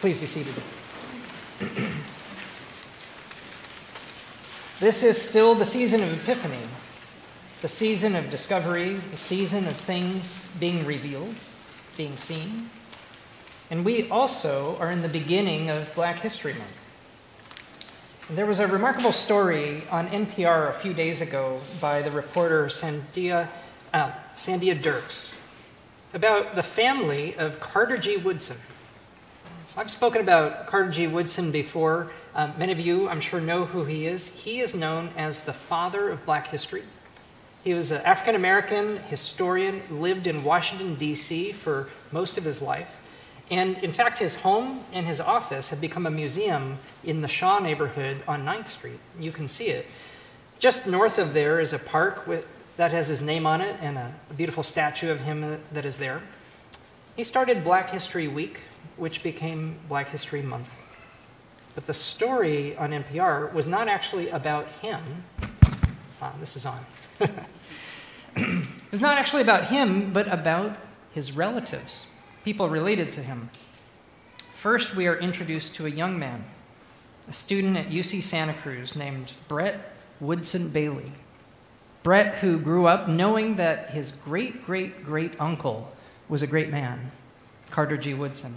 Please be seated. this is still the season of Epiphany, the season of discovery, the season of things being revealed, being seen. And we also are in the beginning of Black History Month. And there was a remarkable story on NPR a few days ago by the reporter Sandhya, uh, Sandhya Dirks about the family of Carter G. Woodson. So I've spoken about Carter G. Woodson before. Um, many of you, I'm sure, know who he is. He is known as the father of black history. He was an African American historian, lived in Washington, D.C. for most of his life. And in fact, his home and his office have become a museum in the Shaw neighborhood on 9th Street. You can see it. Just north of there is a park with, that has his name on it and a, a beautiful statue of him that is there. He started Black History Week, which became Black History Month. But the story on NPR was not actually about him. Ah, this is on. it was not actually about him, but about his relatives people related to him. First, we are introduced to a young man, a student at UC Santa Cruz named Brett Woodson Bailey. Brett, who grew up knowing that his great great great uncle was a great man, Carter G. Woodson.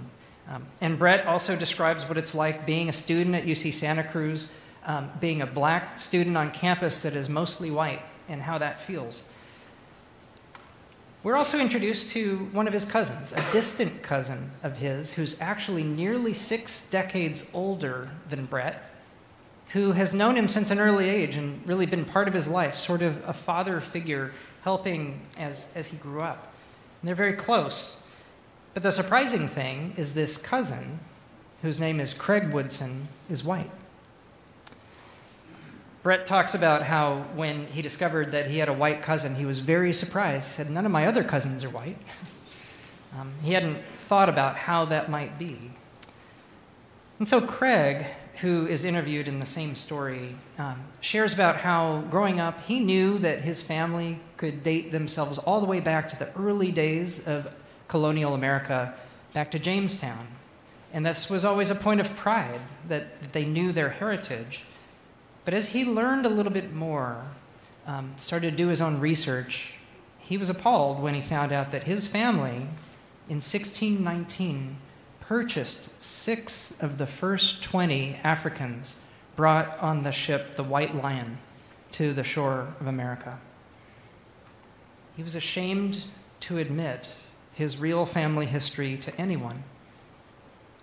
Um, and Brett also describes what it's like being a student at UC Santa Cruz, um, being a black student on campus that is mostly white, and how that feels. We're also introduced to one of his cousins, a distant cousin of his, who's actually nearly six decades older than Brett, who has known him since an early age and really been part of his life, sort of a father figure helping as, as he grew up. And they're very close. But the surprising thing is this cousin, whose name is Craig Woodson, is white. Brett talks about how when he discovered that he had a white cousin, he was very surprised. He said, None of my other cousins are white. Um, he hadn't thought about how that might be. And so Craig, who is interviewed in the same story, um, shares about how growing up, he knew that his family could date themselves all the way back to the early days of colonial America, back to Jamestown. And this was always a point of pride that, they knew their heritage. But as he learned a little bit more, um, started to do his own research, he was appalled when he found out that his family in 1619 purchased six of the first 20 Africans brought on the ship the White Lion to the shore of America. He was ashamed to admit his real family history to anyone.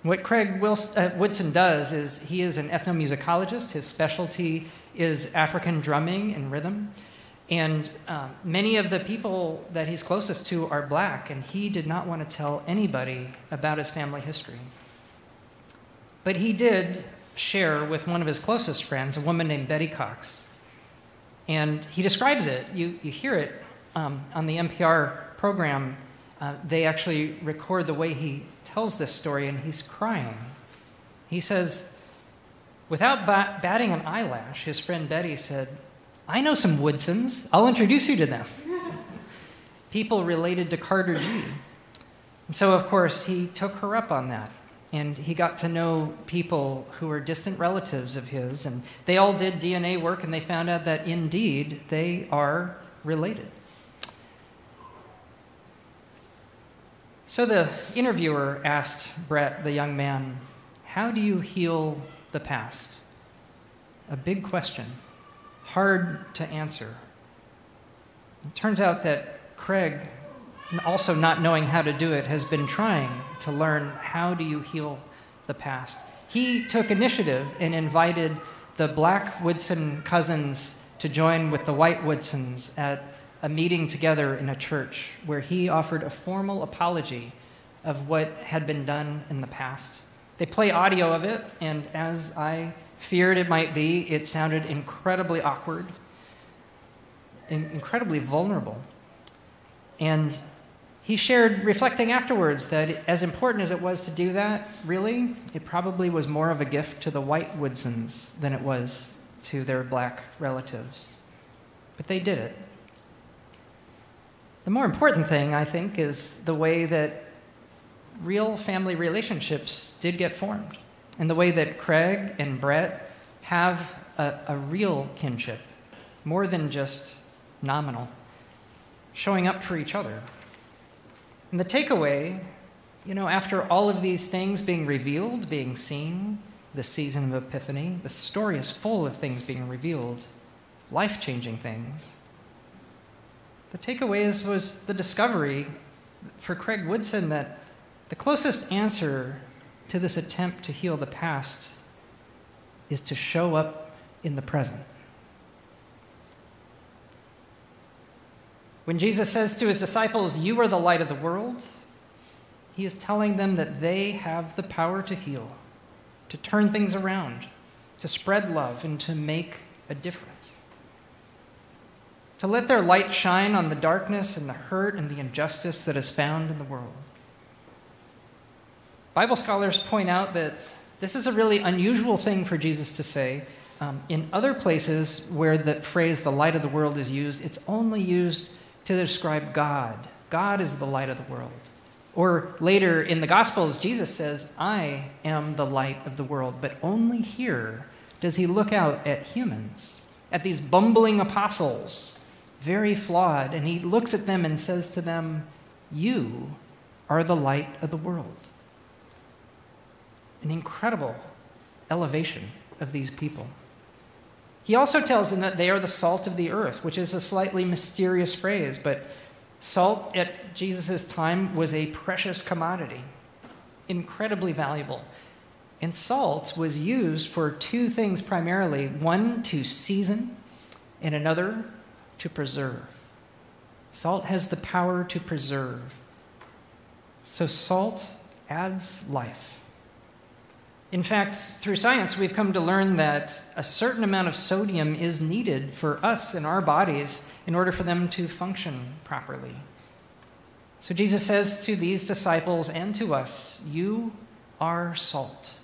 What Craig Wilson, uh, Woodson does is he is an ethnomusicologist. His specialty is African drumming and rhythm. And uh, many of the people that he's closest to are black, and he did not want to tell anybody about his family history. But he did share with one of his closest friends, a woman named Betty Cox. And he describes it. You, you hear it um, on the NPR program. Uh, they actually record the way he tells this story and he's crying. He says, without bat- batting an eyelash, his friend Betty said, I know some Woodsons. I'll introduce you to them. People related to Carter G. And so, of course, he took her up on that. And he got to know people who were distant relatives of his. And they all did DNA work and they found out that indeed they are related. So the interviewer asked Brett, the young man, How do you heal the past? A big question, hard to answer. It turns out that Craig, also not knowing how to do it, has been trying to learn how do you heal the past. He took initiative and invited the black Woodson cousins to join with the white Woodsons at a meeting together in a church where he offered a formal apology of what had been done in the past. They play audio of it, and as I feared it might be, it sounded incredibly awkward, incredibly vulnerable. And he shared, reflecting afterwards, that as important as it was to do that, really, it probably was more of a gift to the white Woodsons than it was to their black relatives. But they did it. The more important thing, I think, is the way that real family relationships did get formed. And the way that Craig and Brett have a, a real kinship, more than just nominal, showing up for each other. And the takeaway, you know, after all of these things being revealed, being seen, the season of Epiphany, the story is full of things being revealed, life changing things. The takeaway is, was the discovery for Craig Woodson that the closest answer to this attempt to heal the past is to show up in the present. When Jesus says to his disciples, You are the light of the world, he is telling them that they have the power to heal, to turn things around, to spread love, and to make a difference. To let their light shine on the darkness and the hurt and the injustice that is found in the world. Bible scholars point out that this is a really unusual thing for Jesus to say. Um, in other places where the phrase the light of the world is used, it's only used to describe God. God is the light of the world. Or later in the Gospels, Jesus says, I am the light of the world. But only here does he look out at humans, at these bumbling apostles, very flawed, and he looks at them and says to them, You are the light of the world an incredible elevation of these people. He also tells them that they are the salt of the earth, which is a slightly mysterious phrase, but salt at Jesus' time was a precious commodity, incredibly valuable. And salt was used for two things primarily one to season, and another to preserve. Salt has the power to preserve. So, salt adds life. In fact, through science, we've come to learn that a certain amount of sodium is needed for us in our bodies in order for them to function properly. So Jesus says to these disciples and to us, You are salt.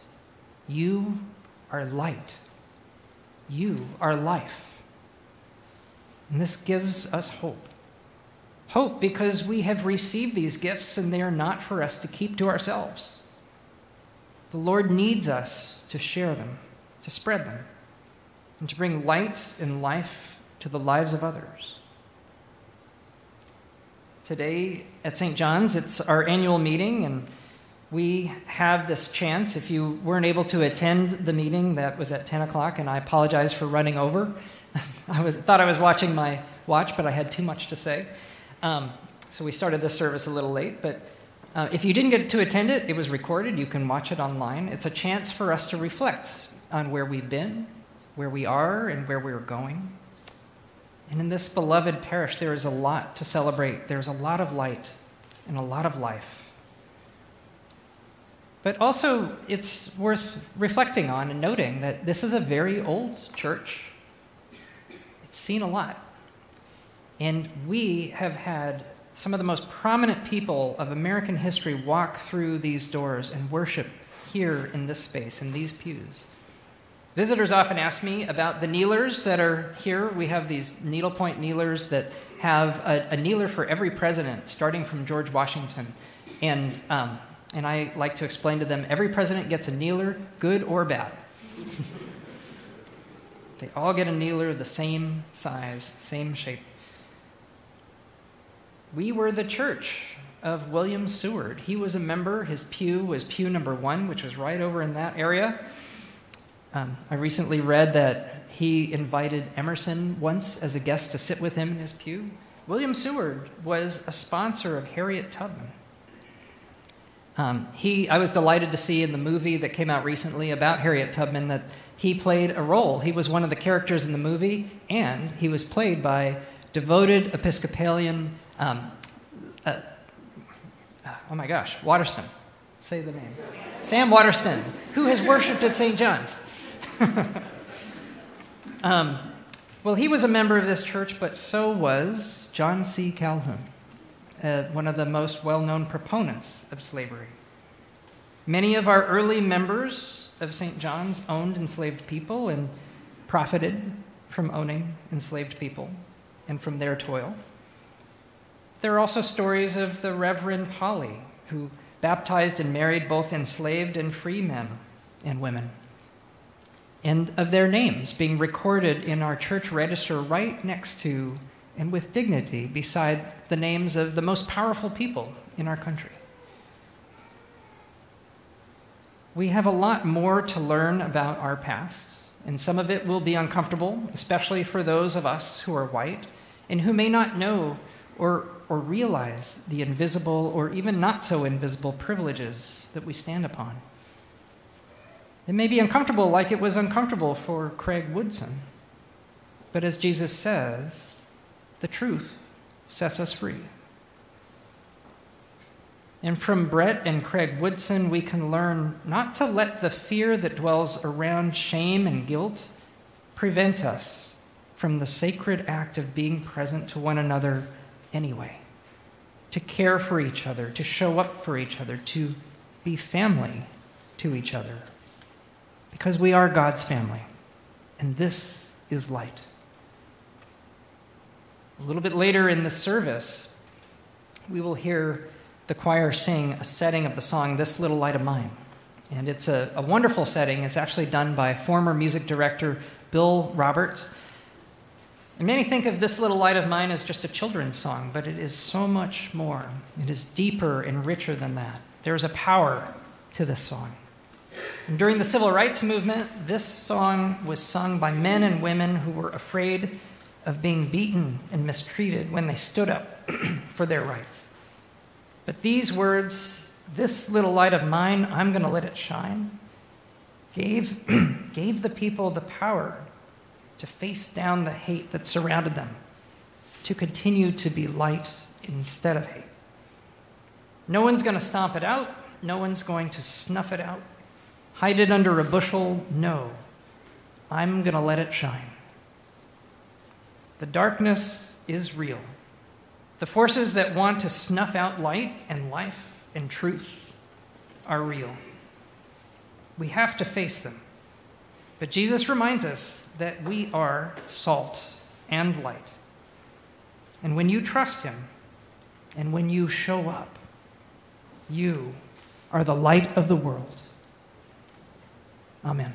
You are light. You are life. And this gives us hope. Hope because we have received these gifts and they are not for us to keep to ourselves. The Lord needs us to share them, to spread them, and to bring light and life to the lives of others. Today at St. John's, it's our annual meeting, and we have this chance. If you weren't able to attend the meeting that was at 10 o'clock, and I apologize for running over, I was, thought I was watching my watch, but I had too much to say. Um, so we started this service a little late, but uh, if you didn't get to attend it, it was recorded. You can watch it online. It's a chance for us to reflect on where we've been, where we are, and where we're going. And in this beloved parish, there is a lot to celebrate. There's a lot of light and a lot of life. But also, it's worth reflecting on and noting that this is a very old church. Seen a lot. And we have had some of the most prominent people of American history walk through these doors and worship here in this space, in these pews. Visitors often ask me about the kneelers that are here. We have these needlepoint kneelers that have a, a kneeler for every president, starting from George Washington. And, um, and I like to explain to them every president gets a kneeler, good or bad. they all get a kneeler the same size, same shape. We were the church of William Seward. He was a member. His pew was pew number one, which was right over in that area. Um, I recently read that he invited Emerson once as a guest to sit with him in his pew. William Seward was a sponsor of Harriet Tubman. Um, he, I was delighted to see in the movie that came out recently about Harriet Tubman that he played a role. He was one of the characters in the movie, and he was played by devoted Episcopalian um, uh, oh my gosh, Waterston. Say the name. Sam Waterston, who has worshiped at St. John's. um, well, he was a member of this church, but so was John C. Calhoun, uh, one of the most well known proponents of slavery. Many of our early members of St. John's owned enslaved people and profited from owning enslaved people and from their toil. There are also stories of the Reverend Holly, who baptized and married both enslaved and free men and women, and of their names being recorded in our church register right next to and with dignity beside the names of the most powerful people in our country. We have a lot more to learn about our past, and some of it will be uncomfortable, especially for those of us who are white and who may not know or, or realize the invisible or even not so invisible privileges that we stand upon. It may be uncomfortable like it was uncomfortable for Craig Woodson. But as Jesus says, the truth sets us free. And from Brett and Craig Woodson, we can learn not to let the fear that dwells around shame and guilt prevent us from the sacred act of being present to one another anyway. To care for each other, to show up for each other, to be family to each other. Because we are God's family, and this is light. A little bit later in the service, we will hear the choir sing a setting of the song, This Little Light of Mine. And it's a, a wonderful setting. It's actually done by former music director Bill Roberts. And many think of This Little Light of Mine as just a children's song, but it is so much more. It is deeper and richer than that. There is a power to this song. And during the civil rights movement, this song was sung by men and women who were afraid of being beaten and mistreated when they stood up for their rights. But these words, this little light of mine, I'm going to let it shine, gave, gave the people the power to face down the hate that surrounded them, to continue to be light instead of hate. No one's going to stomp it out, no one's going to snuff it out, hide it under a bushel. No, I'm going to let it shine. The darkness is real. The forces that want to snuff out light and life and truth are real. We have to face them. But Jesus reminds us that we are salt and light. And when you trust Him and when you show up, you are the light of the world. Amen.